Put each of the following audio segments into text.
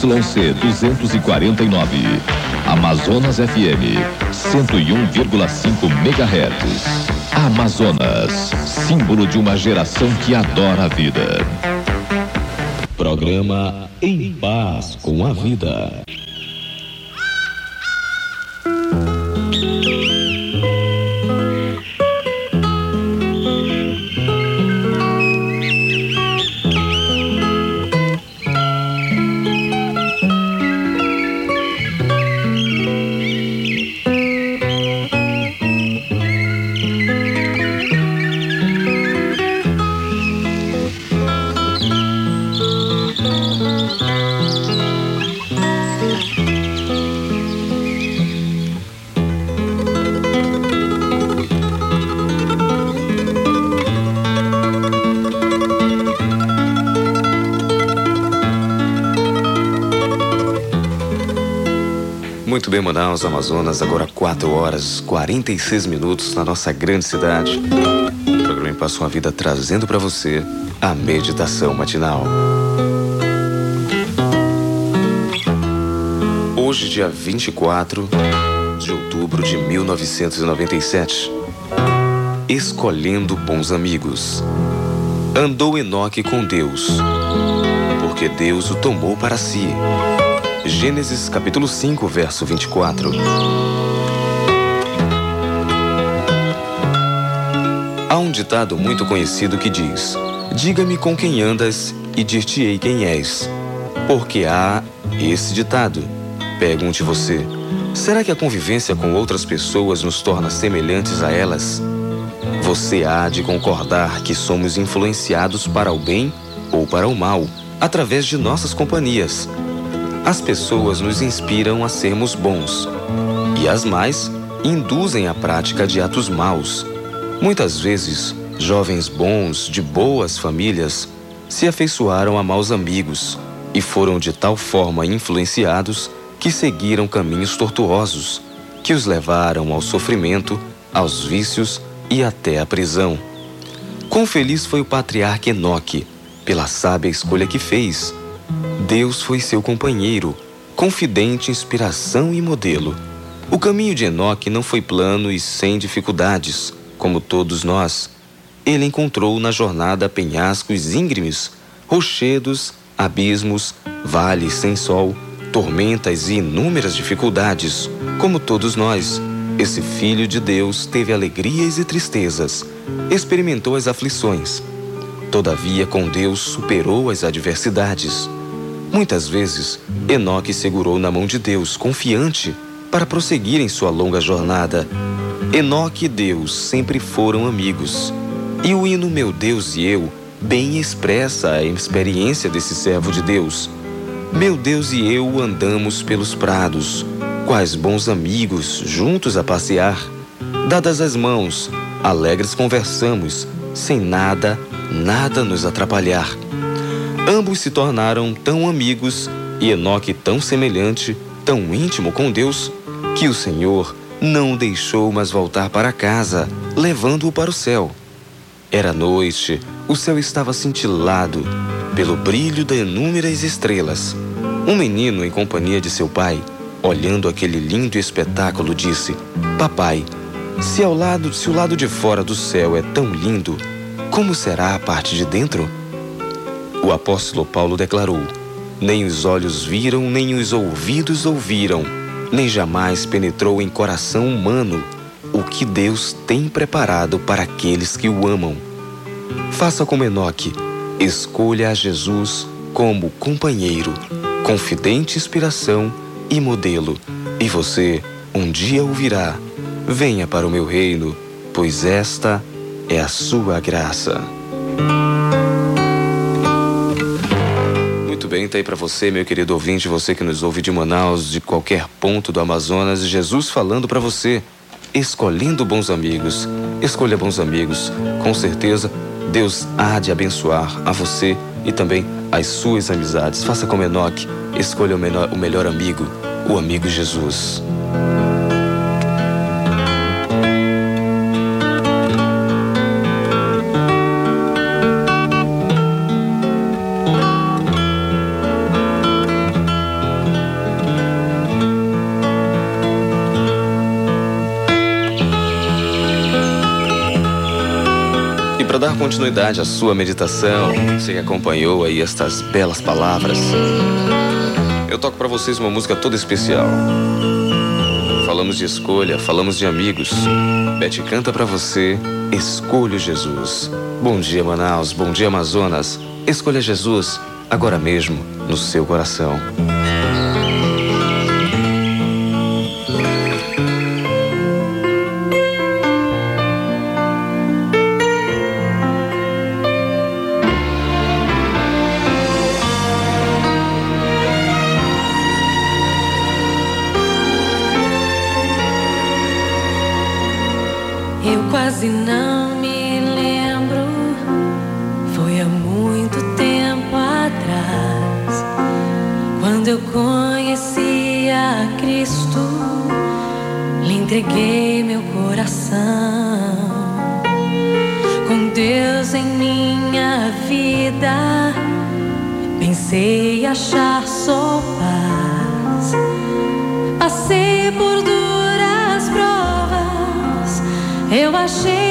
ZYC 249. Amazonas FM 101,5 MHz. Amazonas, símbolo de uma geração que adora a vida. Programa Em Paz com a Vida. Manaus, Amazonas, agora 4 horas 46 minutos na nossa grande cidade. O programa Passa uma Vida trazendo para você a meditação matinal. Hoje, dia 24 de outubro de 1997. Escolhendo bons amigos. Andou Enoque com Deus, porque Deus o tomou para si. Gênesis capítulo 5, verso 24. Há um ditado muito conhecido que diz: Diga-me com quem andas e dir-te-ei quem és. Porque há esse ditado. Pergunte você: será que a convivência com outras pessoas nos torna semelhantes a elas? Você há de concordar que somos influenciados para o bem ou para o mal através de nossas companhias. As pessoas nos inspiram a sermos bons e as mais induzem à prática de atos maus. Muitas vezes, jovens bons de boas famílias se afeiçoaram a maus amigos e foram de tal forma influenciados que seguiram caminhos tortuosos que os levaram ao sofrimento, aos vícios e até à prisão. Quão feliz foi o patriarca Enoque pela sábia escolha que fez Deus foi seu companheiro, confidente, inspiração e modelo. O caminho de Enoque não foi plano e sem dificuldades, como todos nós. Ele encontrou na jornada penhascos íngremes, rochedos, abismos, vales sem sol, tormentas e inúmeras dificuldades, como todos nós. Esse filho de Deus teve alegrias e tristezas, experimentou as aflições. Todavia, com Deus, superou as adversidades. Muitas vezes, Enoque segurou na mão de Deus, confiante, para prosseguir em sua longa jornada. Enoque e Deus sempre foram amigos. E o hino Meu Deus e Eu bem expressa a experiência desse servo de Deus. Meu Deus e eu andamos pelos prados, quais bons amigos, juntos a passear. Dadas as mãos, alegres conversamos, sem nada, nada nos atrapalhar. Ambos se tornaram tão amigos e Enoque tão semelhante, tão íntimo com Deus, que o Senhor não deixou mais voltar para casa, levando-o para o céu. Era noite, o céu estava cintilado pelo brilho de inúmeras estrelas. Um menino, em companhia de seu pai, olhando aquele lindo espetáculo, disse: Papai, se ao lado, se o lado de fora do céu é tão lindo, como será a parte de dentro? O apóstolo Paulo declarou: Nem os olhos viram, nem os ouvidos ouviram, nem jamais penetrou em coração humano o que Deus tem preparado para aqueles que o amam. Faça como Enoque, escolha a Jesus como companheiro, confidente inspiração e modelo, e você um dia ouvirá: Venha para o meu reino, pois esta é a sua graça. Tá aí para você, meu querido ouvinte, você que nos ouve de Manaus, de qualquer ponto do Amazonas, Jesus falando para você, escolhendo bons amigos. Escolha bons amigos. Com certeza, Deus há de abençoar a você e também as suas amizades. Faça como Enoque, escolha o, o melhor amigo, o amigo Jesus. Continuidade à sua meditação, você que acompanhou aí estas belas palavras, eu toco para vocês uma música toda especial. Falamos de escolha, falamos de amigos. Bete canta para você, Escolho Jesus. Bom dia, Manaus, bom dia, Amazonas. Escolha Jesus agora mesmo no seu coração. quase não me lembro. Foi há muito tempo atrás, quando eu conheci a Cristo, lhe entreguei meu coração. Com Deus em minha vida, pensei achar só paz. ah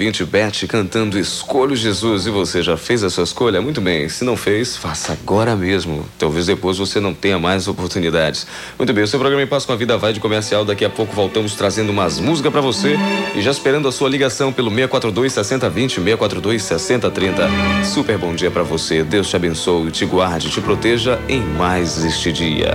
ouvinte, Beth cantando Escolho Jesus. E você já fez a sua escolha? Muito bem. Se não fez, faça agora mesmo. Talvez depois você não tenha mais oportunidades. Muito bem, o seu programa em Paz com a Vida vai de comercial. Daqui a pouco voltamos trazendo umas músicas para você e já esperando a sua ligação pelo 642 6020 642 6030. Super bom dia para você. Deus te abençoe, te guarde, te proteja em mais este dia.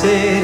say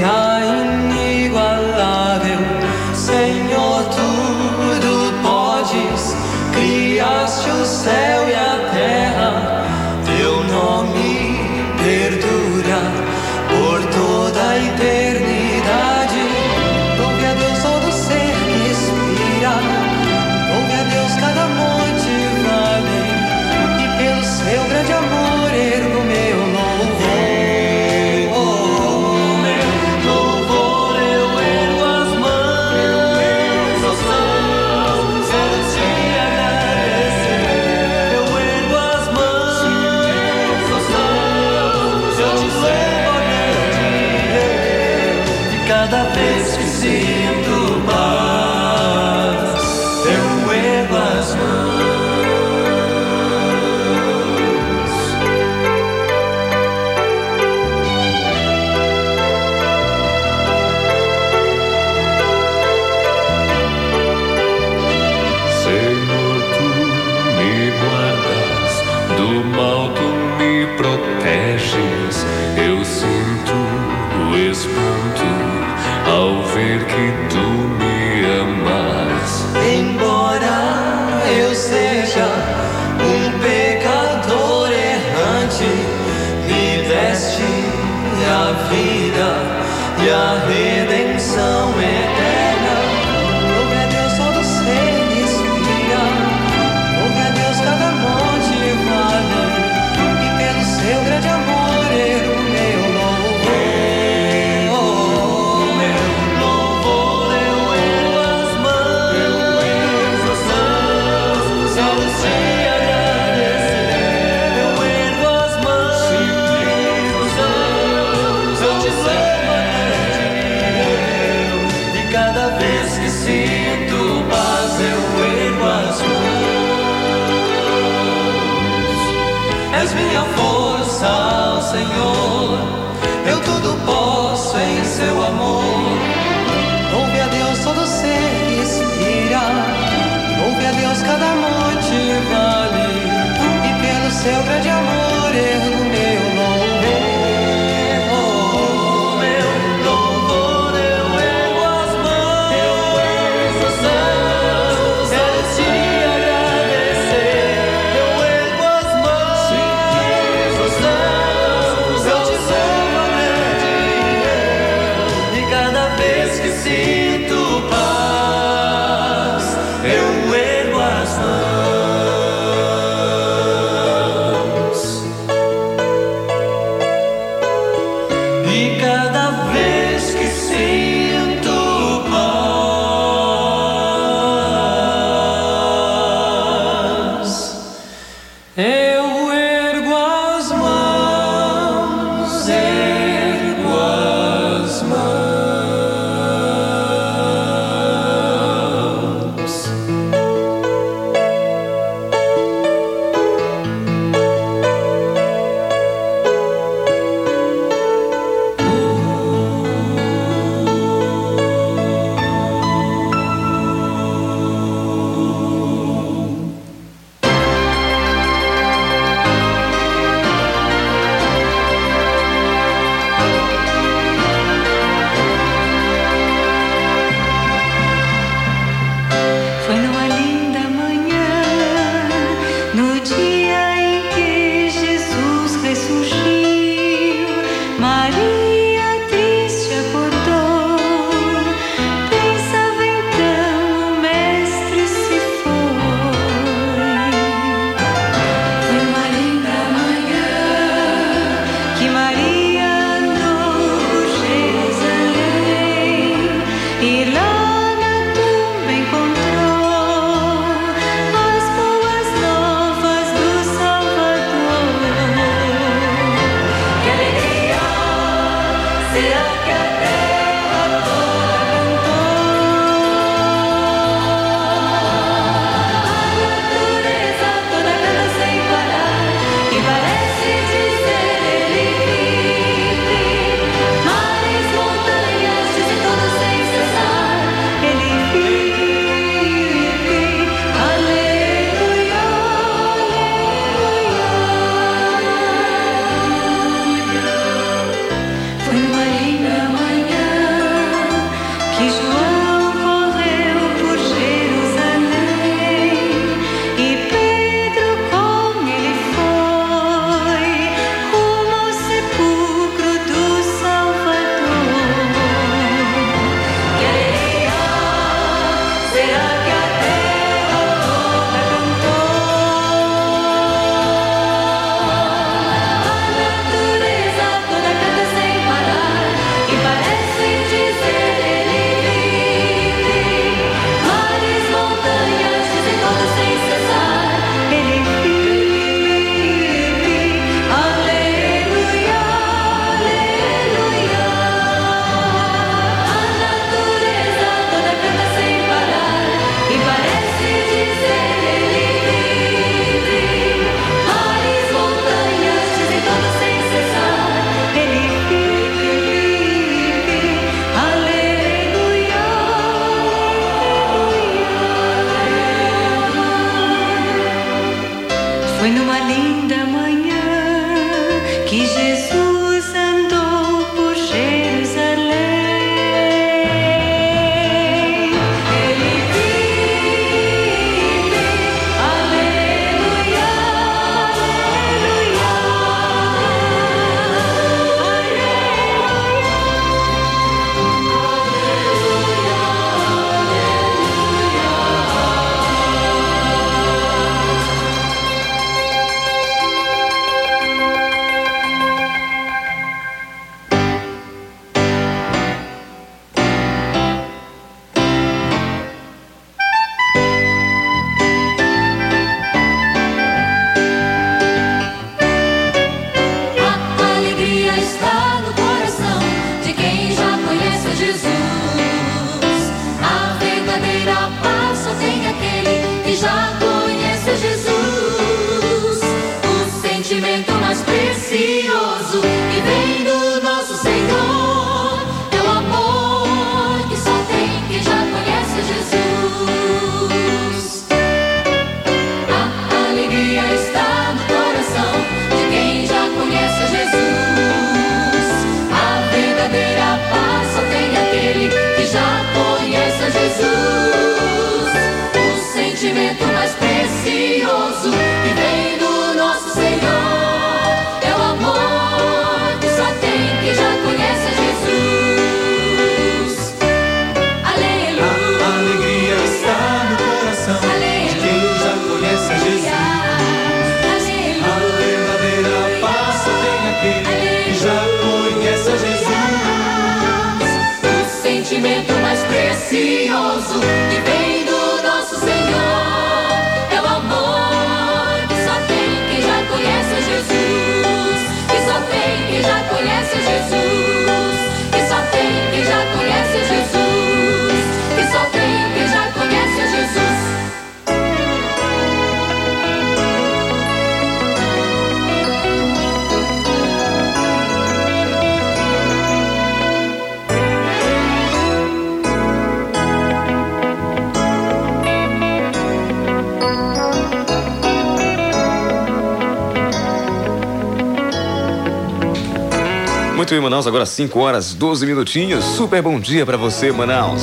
Bem, Manaus, agora 5 horas 12 minutinhos. Super bom dia para você, Manaus.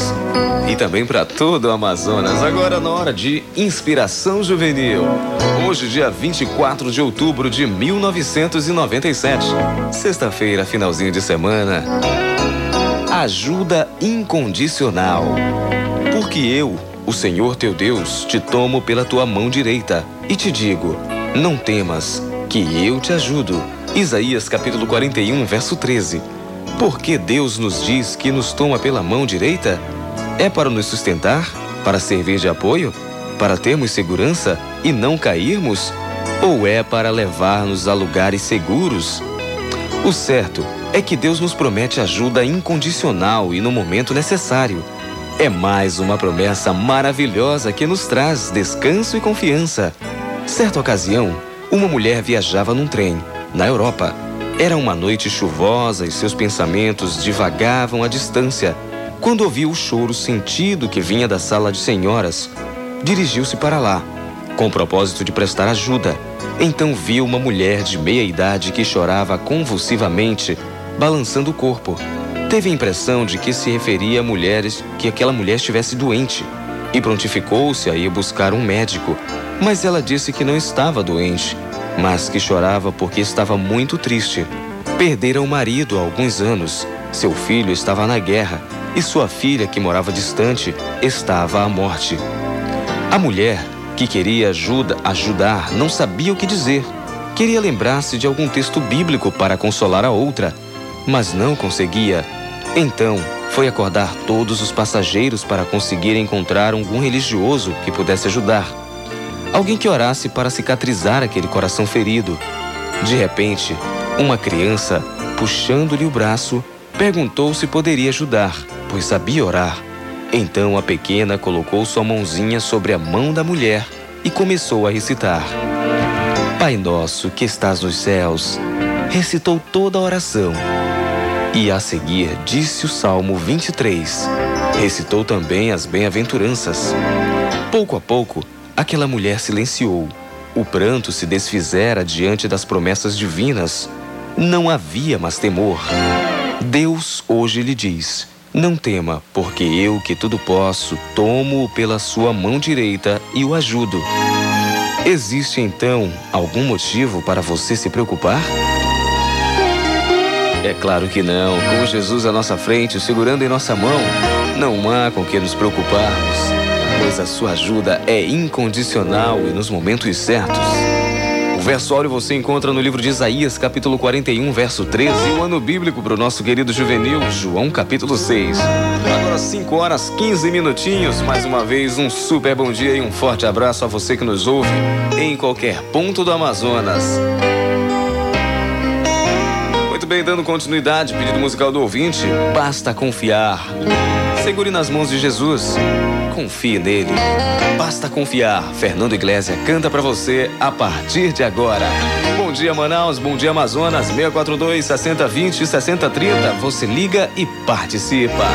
E também para todo o Amazonas. Agora na hora de Inspiração Juvenil. Hoje, dia 24 de outubro de 1997. Sexta-feira, finalzinho de semana. Ajuda incondicional. Porque eu, o Senhor teu Deus, te tomo pela tua mão direita e te digo: não temas, que eu te ajudo. Isaías capítulo 41, verso 13. Porque Deus nos diz que nos toma pela mão direita? É para nos sustentar? Para servir de apoio? Para termos segurança e não cairmos? Ou é para levar-nos a lugares seguros? O certo é que Deus nos promete ajuda incondicional e no momento necessário. É mais uma promessa maravilhosa que nos traz descanso e confiança. Certa ocasião, uma mulher viajava num trem, na Europa. Era uma noite chuvosa e seus pensamentos divagavam à distância. Quando ouviu o choro sentido que vinha da sala de senhoras, dirigiu-se para lá, com o propósito de prestar ajuda. Então viu uma mulher de meia idade que chorava convulsivamente, balançando o corpo. Teve a impressão de que se referia a mulheres que aquela mulher estivesse doente e prontificou-se a ir buscar um médico, mas ela disse que não estava doente, mas que chorava porque estava muito triste. Perdera o marido há alguns anos, seu filho estava na guerra e sua filha, que morava distante, estava à morte. A mulher, que queria ajuda, ajudar, não sabia o que dizer. Queria lembrar-se de algum texto bíblico para consolar a outra, mas não conseguia. Então, foi acordar todos os passageiros para conseguir encontrar algum religioso que pudesse ajudar. Alguém que orasse para cicatrizar aquele coração ferido. De repente, uma criança, puxando-lhe o braço, perguntou se poderia ajudar, pois sabia orar. Então a pequena colocou sua mãozinha sobre a mão da mulher e começou a recitar. Pai nosso que estás nos céus, recitou toda a oração. E a seguir disse o Salmo 23. Recitou também as bem-aventuranças. Pouco a pouco, aquela mulher silenciou. O pranto se desfizera diante das promessas divinas. Não havia mais temor. Deus hoje lhe diz: Não tema, porque eu, que tudo posso, tomo-o pela sua mão direita e o ajudo. Existe então algum motivo para você se preocupar? É claro que não. Com Jesus à nossa frente, segurando em nossa mão, não há com que nos preocuparmos, pois a sua ajuda é incondicional e nos momentos certos. O versório você encontra no livro de Isaías, capítulo 41, verso 13, e o ano bíblico para o nosso querido juvenil, João, capítulo 6. Agora 5 horas 15 minutinhos. Mais uma vez, um super bom dia e um forte abraço a você que nos ouve em qualquer ponto do Amazonas. Muito bem, dando continuidade, pedido musical do ouvinte, basta confiar. Segure nas mãos de Jesus. Confie nele. Basta confiar. Fernando Iglesias canta pra você a partir de agora. Bom dia, Manaus. Bom dia, Amazonas. 642 6020 6030. Você liga e participa.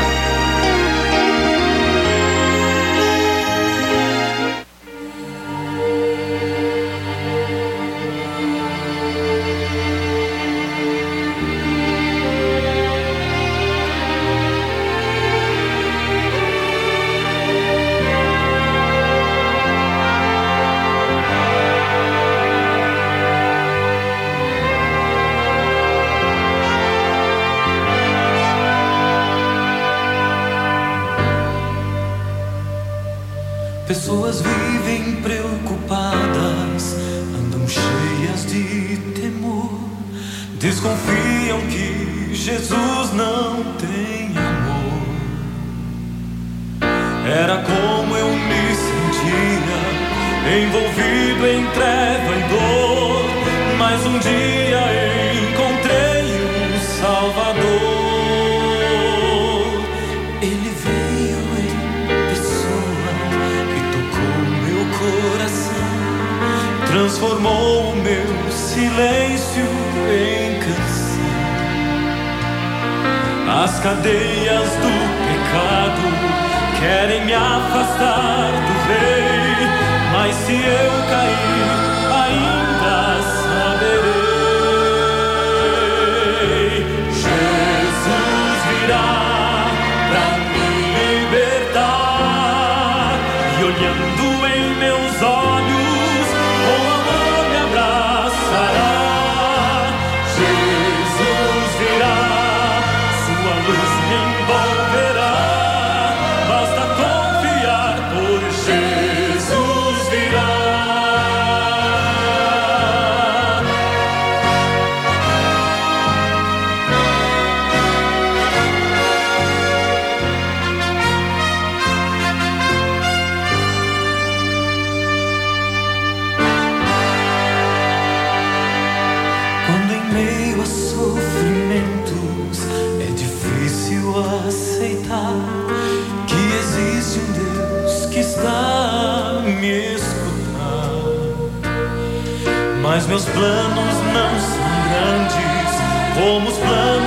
Meus planos não são grandes como os planos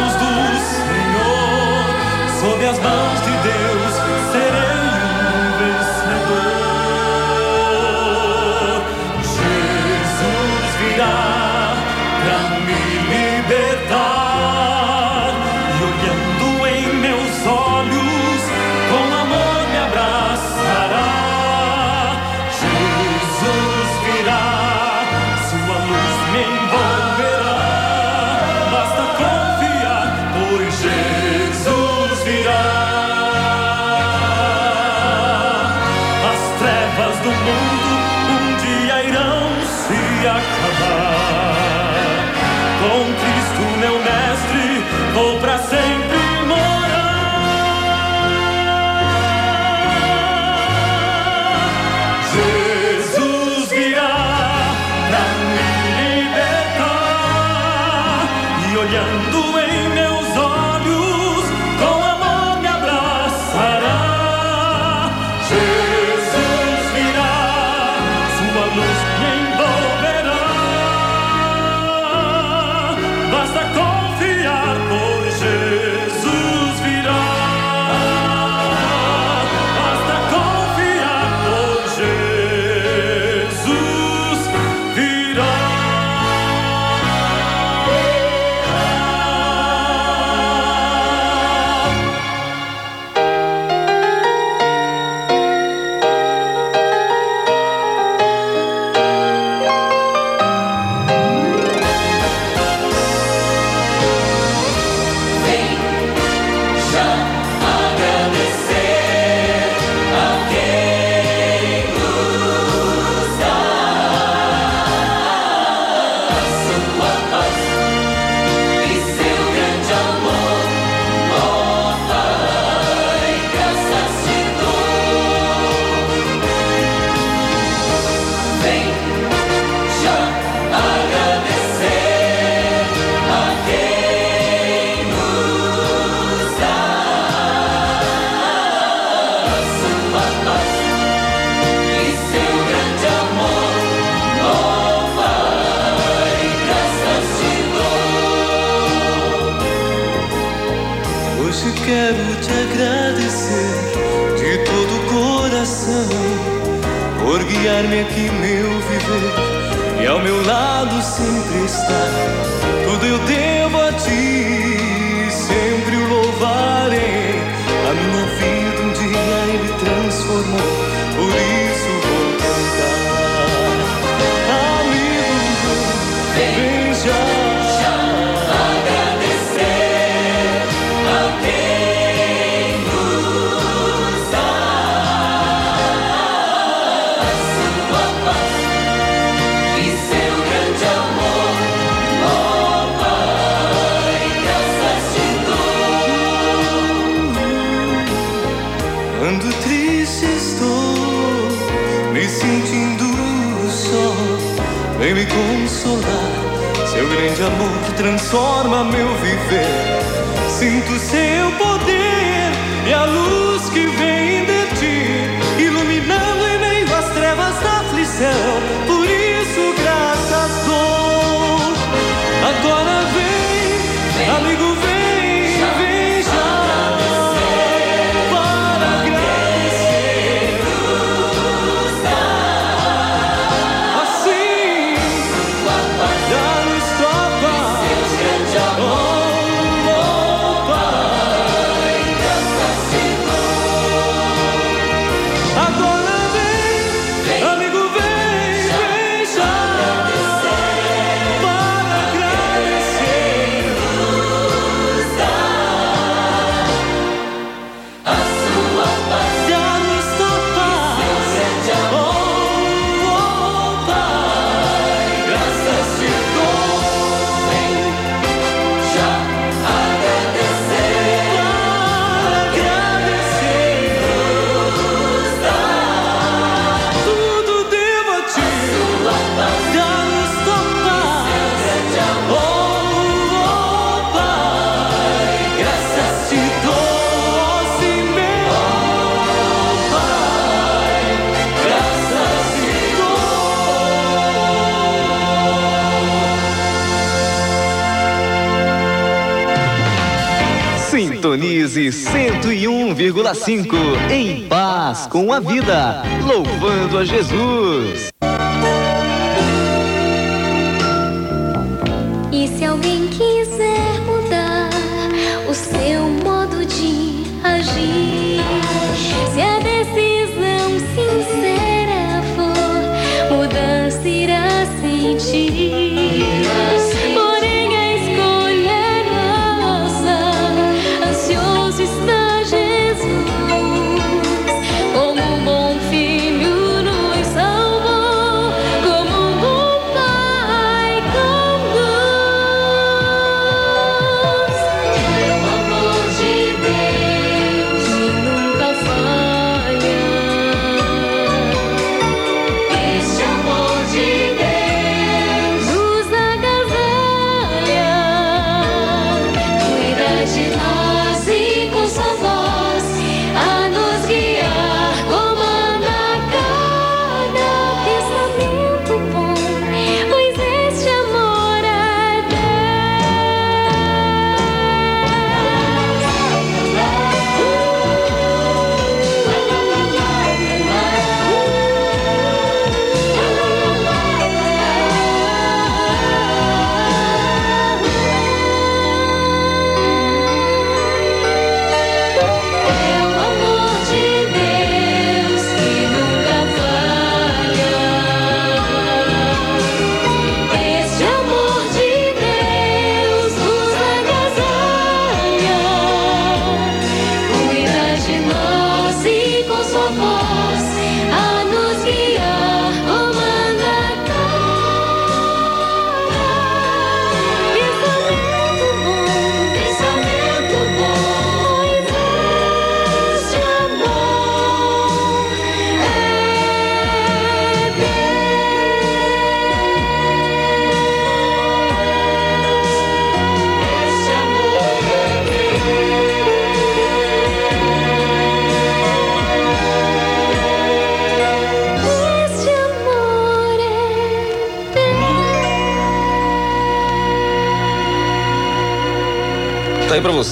consolar. Seu grande amor transforma meu viver. Sinto seu poder e a luz que Sintonize 101,5 em paz com a vida, louvando a Jesus.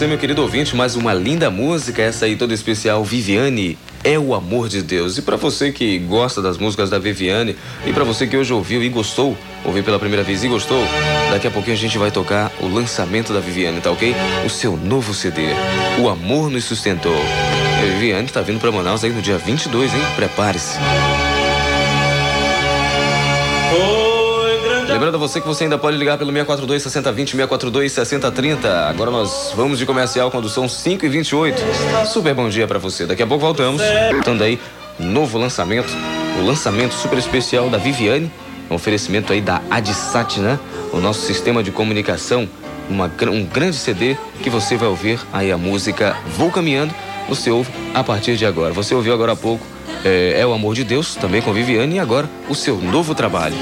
Você, meu querido ouvinte, mais uma linda música, essa aí toda especial, Viviane. É o amor de Deus. E pra você que gosta das músicas da Viviane, e pra você que hoje ouviu e gostou, ouviu pela primeira vez e gostou, daqui a pouquinho a gente vai tocar o lançamento da Viviane, tá ok? O seu novo CD, O Amor Nos Sustentou. A Viviane tá vindo pra Manaus aí no dia 22, hein? Prepare-se. Grande Lembrando a você que você ainda pode ligar pelo 642 6020 642 6030. Agora nós vamos de comercial quando são 5 e 28 Super bom dia pra você. Daqui a pouco voltamos. Voltando aí, novo lançamento. O lançamento super especial da Viviane. Um oferecimento aí da Adisat, né? O nosso sistema de comunicação. Uma, um grande CD que você vai ouvir aí a música Vou Caminhando. Você ouve a partir de agora. Você ouviu agora há pouco é, é o Amor de Deus, também com Viviane, e agora o seu novo trabalho.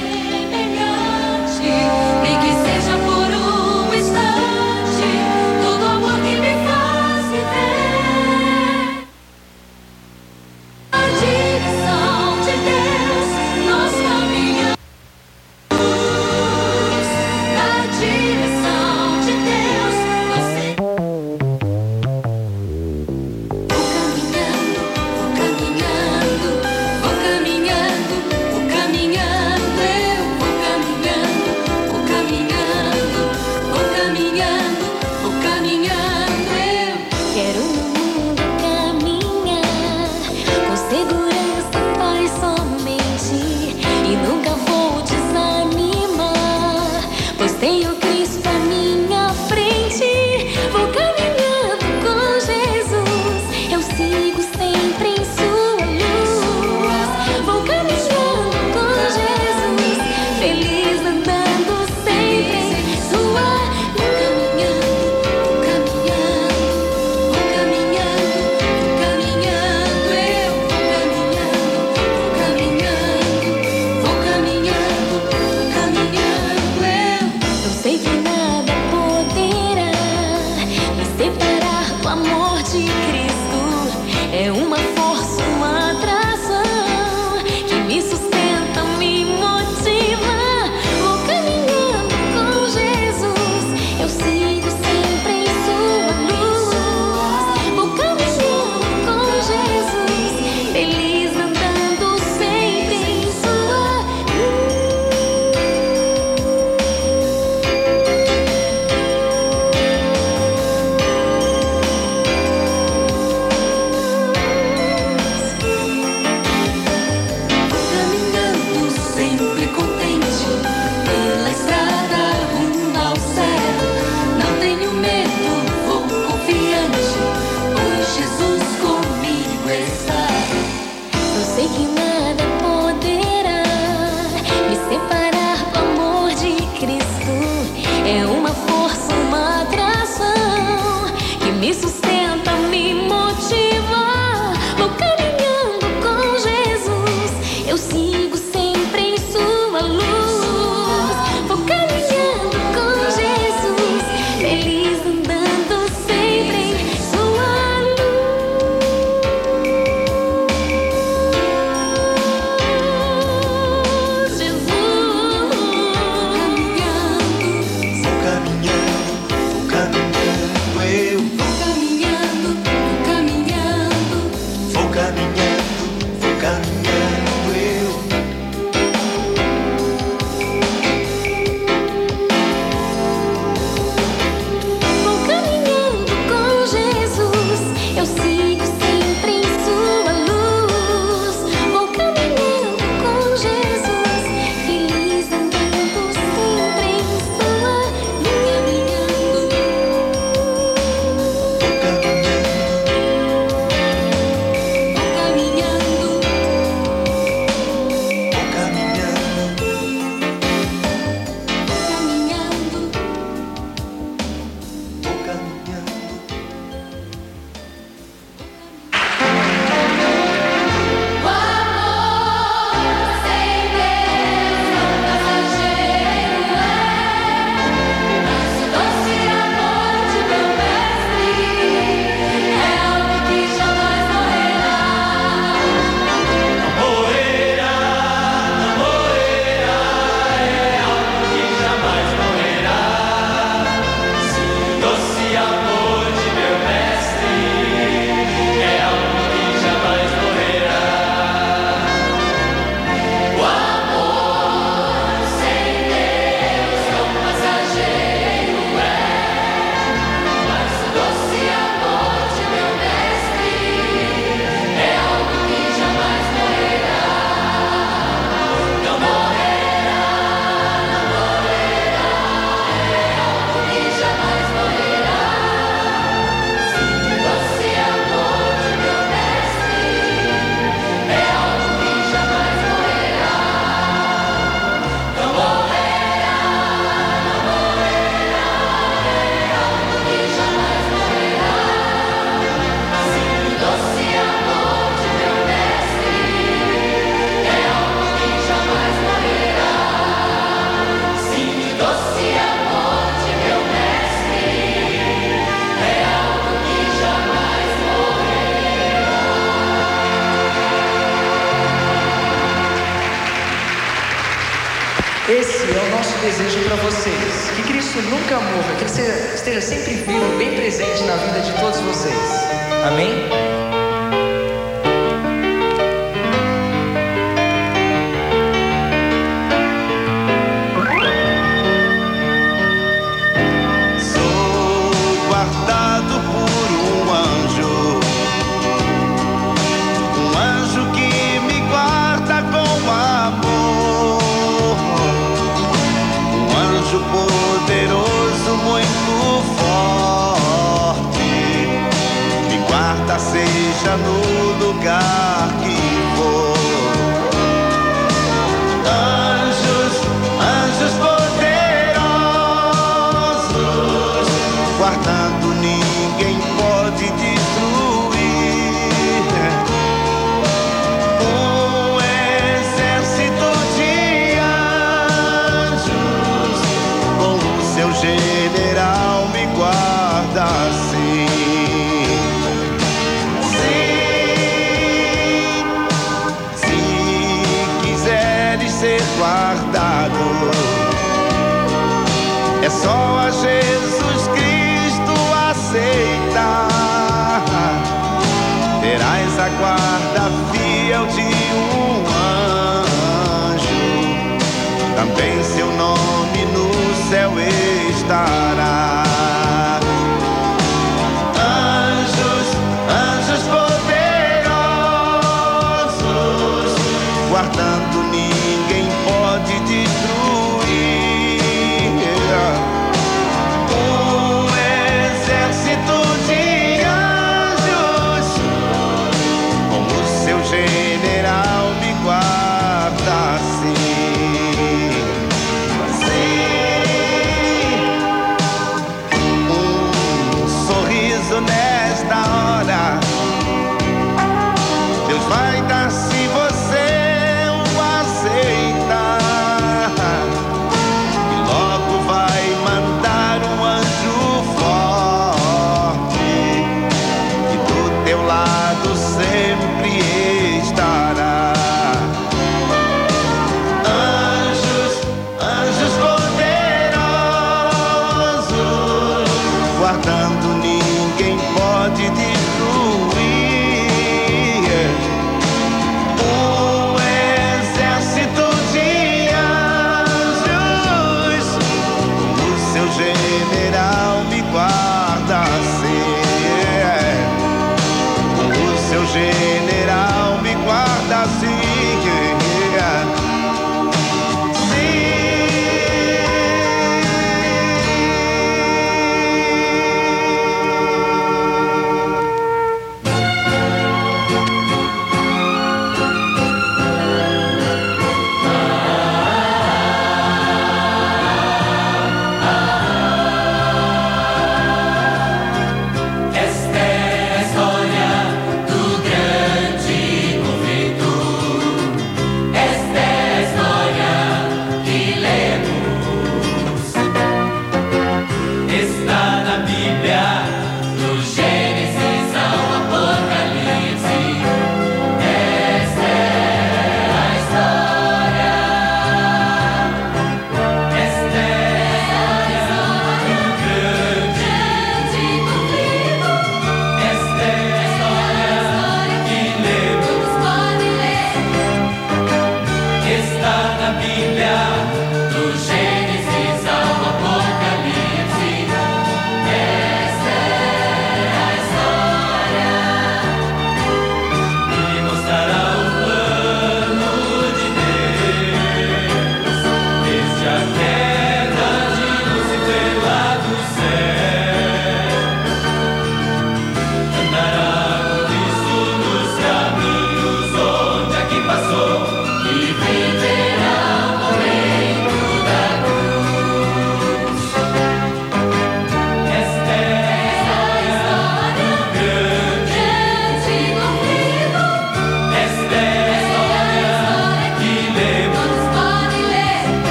General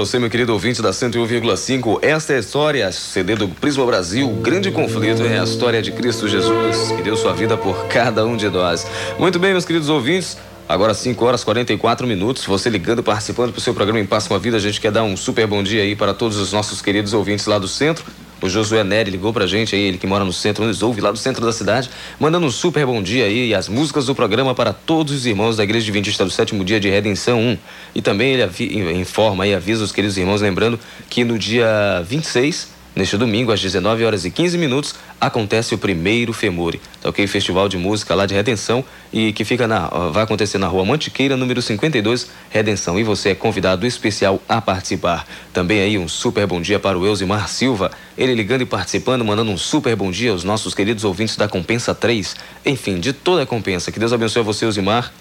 você, meu querido ouvinte da 101,5. Esta é a história, CD do Prisma Brasil. Grande conflito é a história de Cristo Jesus, que deu sua vida por cada um de nós. Muito bem, meus queridos ouvintes. Agora 5 horas 44 minutos, você ligando, participando pro seu programa Em Paz com a Vida, a gente quer dar um super bom dia aí para todos os nossos queridos ouvintes lá do centro. O Josué Neri ligou pra gente aí, ele que mora no centro, nos ouve lá do centro da cidade, mandando um super bom dia aí e as músicas do programa para todos os irmãos da Igreja Adventista do Sétimo Dia de Redenção 1. E também ele informa e avisa os queridos irmãos, lembrando que no dia 26 Neste domingo, às 19 horas e 15 minutos, acontece o primeiro Femore, tá ok? Festival de música lá de Redenção e que fica na, vai acontecer na rua Mantiqueira, número 52, Redenção. E você é convidado especial a participar. Também aí um super bom dia para o Elzimar Silva, ele ligando e participando, mandando um super bom dia aos nossos queridos ouvintes da Compensa 3. Enfim, de toda a compensa. Que Deus abençoe você, Elzimar.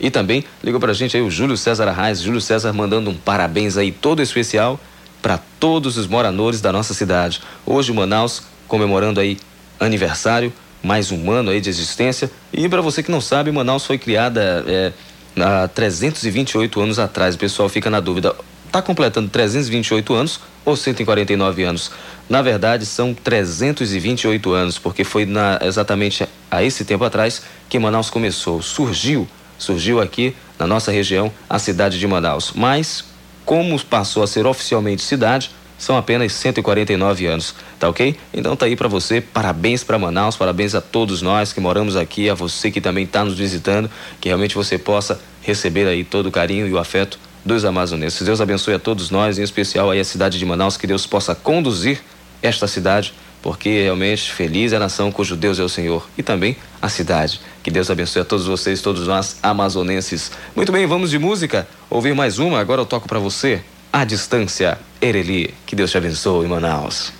E também ligou pra gente aí o Júlio César Arraes, Júlio César mandando um parabéns aí todo especial para todos os moradores da nossa cidade. Hoje Manaus comemorando aí aniversário, mais um ano aí de existência. E para você que não sabe, Manaus foi criada é, há 328 anos atrás. O pessoal fica na dúvida, está completando 328 anos ou 149 anos? Na verdade, são 328 anos, porque foi na, exatamente a esse tempo atrás que Manaus começou, surgiu, surgiu aqui na nossa região a cidade de Manaus. Mas como passou a ser oficialmente cidade, são apenas 149 anos, tá ok? Então tá aí para você, parabéns para Manaus, parabéns a todos nós que moramos aqui, a você que também está nos visitando, que realmente você possa receber aí todo o carinho e o afeto dos amazonenses. Deus abençoe a todos nós, em especial aí a cidade de Manaus, que Deus possa conduzir esta cidade, porque realmente feliz é a nação cujo Deus é o Senhor e também a cidade. Que Deus abençoe a todos vocês, todos nós amazonenses. Muito bem, vamos de música. Ouvir mais uma, agora eu toco para você. A distância, Ereli. Que Deus te abençoe, Manaus.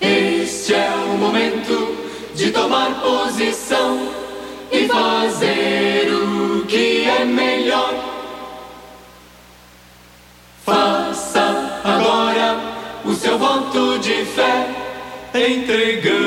Este é o momento de tomar posição e fazer o que é melhor. Faça agora o seu voto de fé, entregando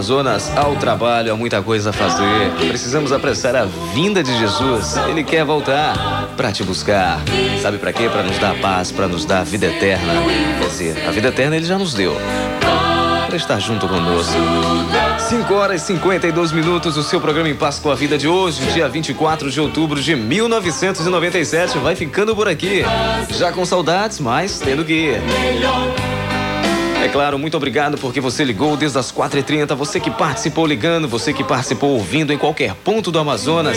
Amazonas, ao trabalho, há muita coisa a fazer. Precisamos apressar a vinda de Jesus. Ele quer voltar para te buscar. Sabe para quê? Para nos dar paz, para nos dar vida eterna. Quer dizer, a vida eterna ele já nos deu. Para estar junto conosco. 5 horas e 52 minutos, o seu programa em Paz com a Vida de hoje, dia 24 de outubro de 1997, vai ficando por aqui. Já com saudades, mas tendo que ir. É claro, muito obrigado porque você ligou desde as 4h30, você que participou ligando, você que participou ouvindo em qualquer ponto do Amazonas.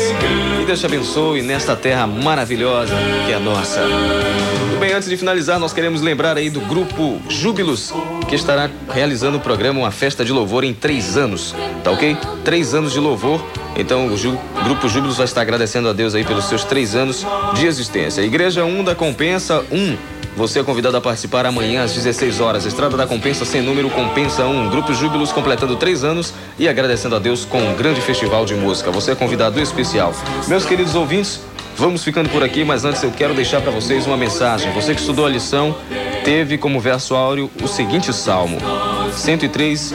E Deus te abençoe nesta terra maravilhosa que é a nossa. Tudo bem, antes de finalizar, nós queremos lembrar aí do grupo Júbilos, que estará realizando o programa Uma Festa de Louvor em três anos, tá ok? Três anos de louvor. Então o Ju- Grupo Júbilos vai estar agradecendo a Deus aí pelos seus três anos de existência. Igreja 1 da Compensa 1. Você é convidado a participar amanhã às 16 horas. Estrada da Compensa sem número Compensa 1. Grupo Júbilos completando três anos e agradecendo a Deus com um grande festival de música. Você é convidado especial. Meus queridos ouvintes, vamos ficando por aqui, mas antes eu quero deixar para vocês uma mensagem. Você que estudou a lição teve como verso áureo o seguinte salmo: 103,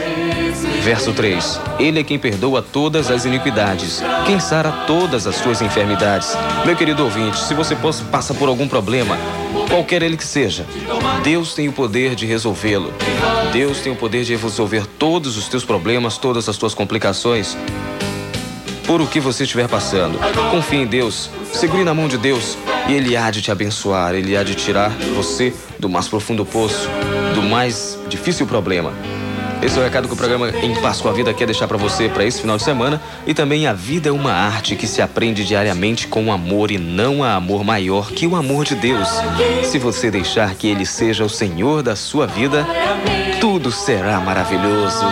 verso 3. Ele é quem perdoa todas as iniquidades, quem sara todas as suas enfermidades. Meu querido ouvinte, se você passa por algum problema, qualquer ele que seja, Deus tem o poder de resolvê-lo. Deus tem o poder de resolver todos os teus problemas, todas as tuas complicações por o que você estiver passando. Confie em Deus, segure na mão de Deus e Ele há de te abençoar, Ele há de tirar você do mais profundo poço, do mais difícil problema. Esse é o recado que o programa Em Paz com a Vida quer deixar para você para esse final de semana. E também a vida é uma arte que se aprende diariamente com amor e não há amor maior que o amor de Deus. Se você deixar que Ele seja o Senhor da sua vida, tudo será maravilhoso.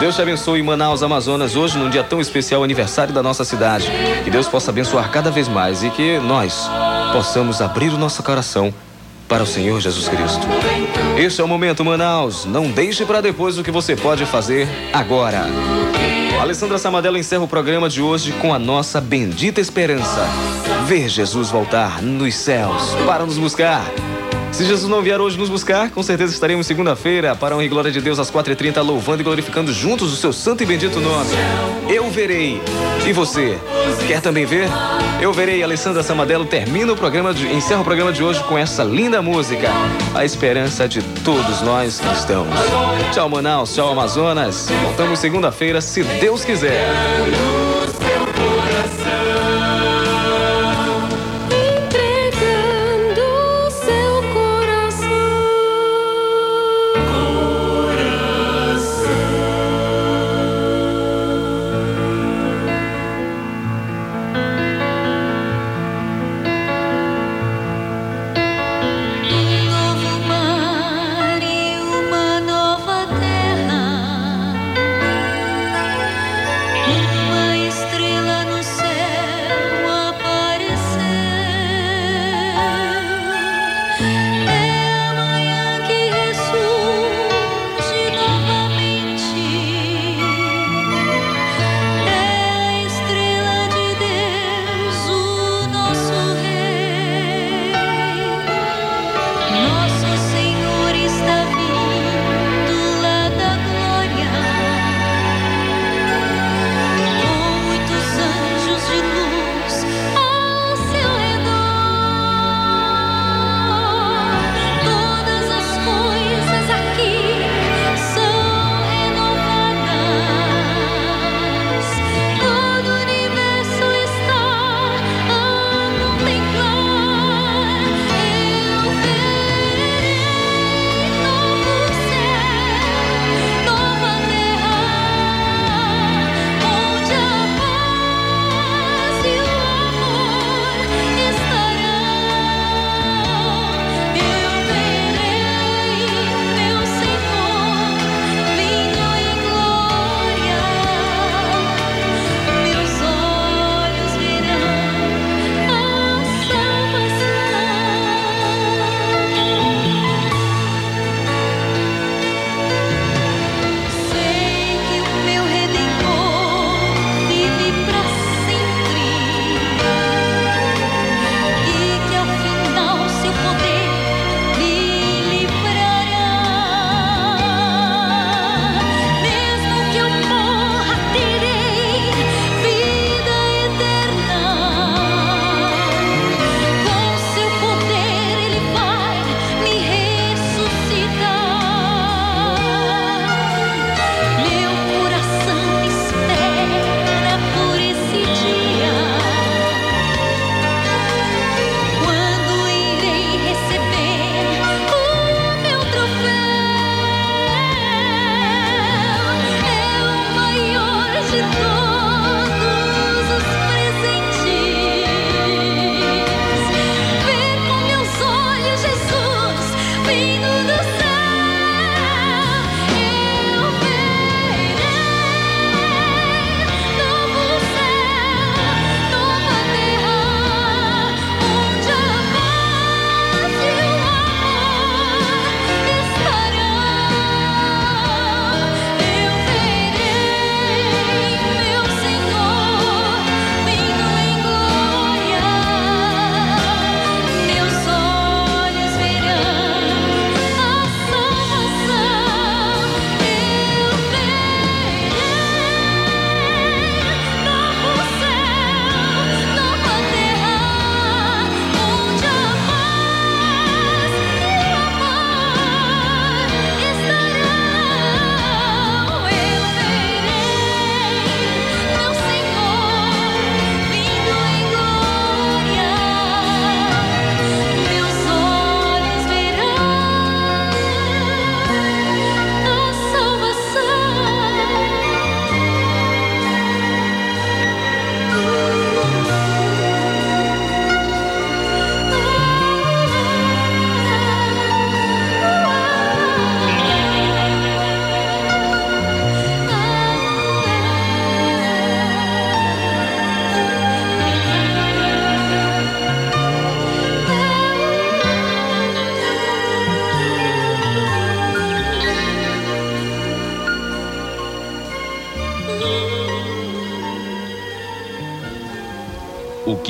Deus te abençoe em Manaus, Amazonas, hoje num dia tão especial, aniversário da nossa cidade. Que Deus possa abençoar cada vez mais e que nós possamos abrir o nosso coração para o Senhor Jesus Cristo. Este é o momento, Manaus. Não deixe para depois o que você pode fazer agora. Alessandra Samadella encerra o programa de hoje com a nossa bendita esperança. Ver Jesus voltar nos céus para nos buscar. Se Jesus não vier hoje nos buscar, com certeza estaremos segunda-feira para a honra e glória de Deus às 4h30, louvando e glorificando juntos o seu santo e bendito nome. Eu verei. E você? Quer também ver? Eu verei. Alessandra Samadelo termina o programa, de, encerra o programa de hoje com essa linda música. A esperança de todos nós cristãos. Tchau, Manaus. Tchau, Amazonas. Voltamos segunda-feira, se Deus quiser.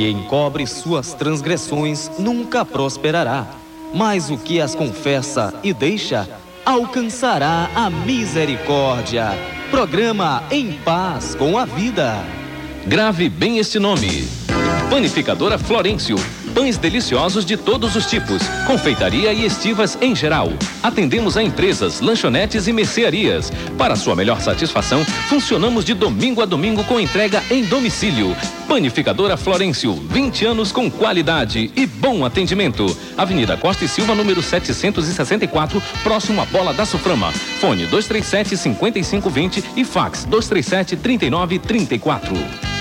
Que encobre suas transgressões nunca prosperará, mas o que as confessa e deixa alcançará a misericórdia. Programa Em Paz com a Vida. Grave bem este nome. Panificadora Florêncio. Pães deliciosos de todos os tipos, confeitaria e estivas em geral. Atendemos a empresas, lanchonetes e mercearias. Para sua melhor satisfação, funcionamos de domingo a domingo com entrega em domicílio. Panificadora Florêncio, 20 anos com qualidade e bom atendimento. Avenida Costa e Silva, número 764, próximo à Bola da Suframa. Fone 237 5520 e fax 237 3934.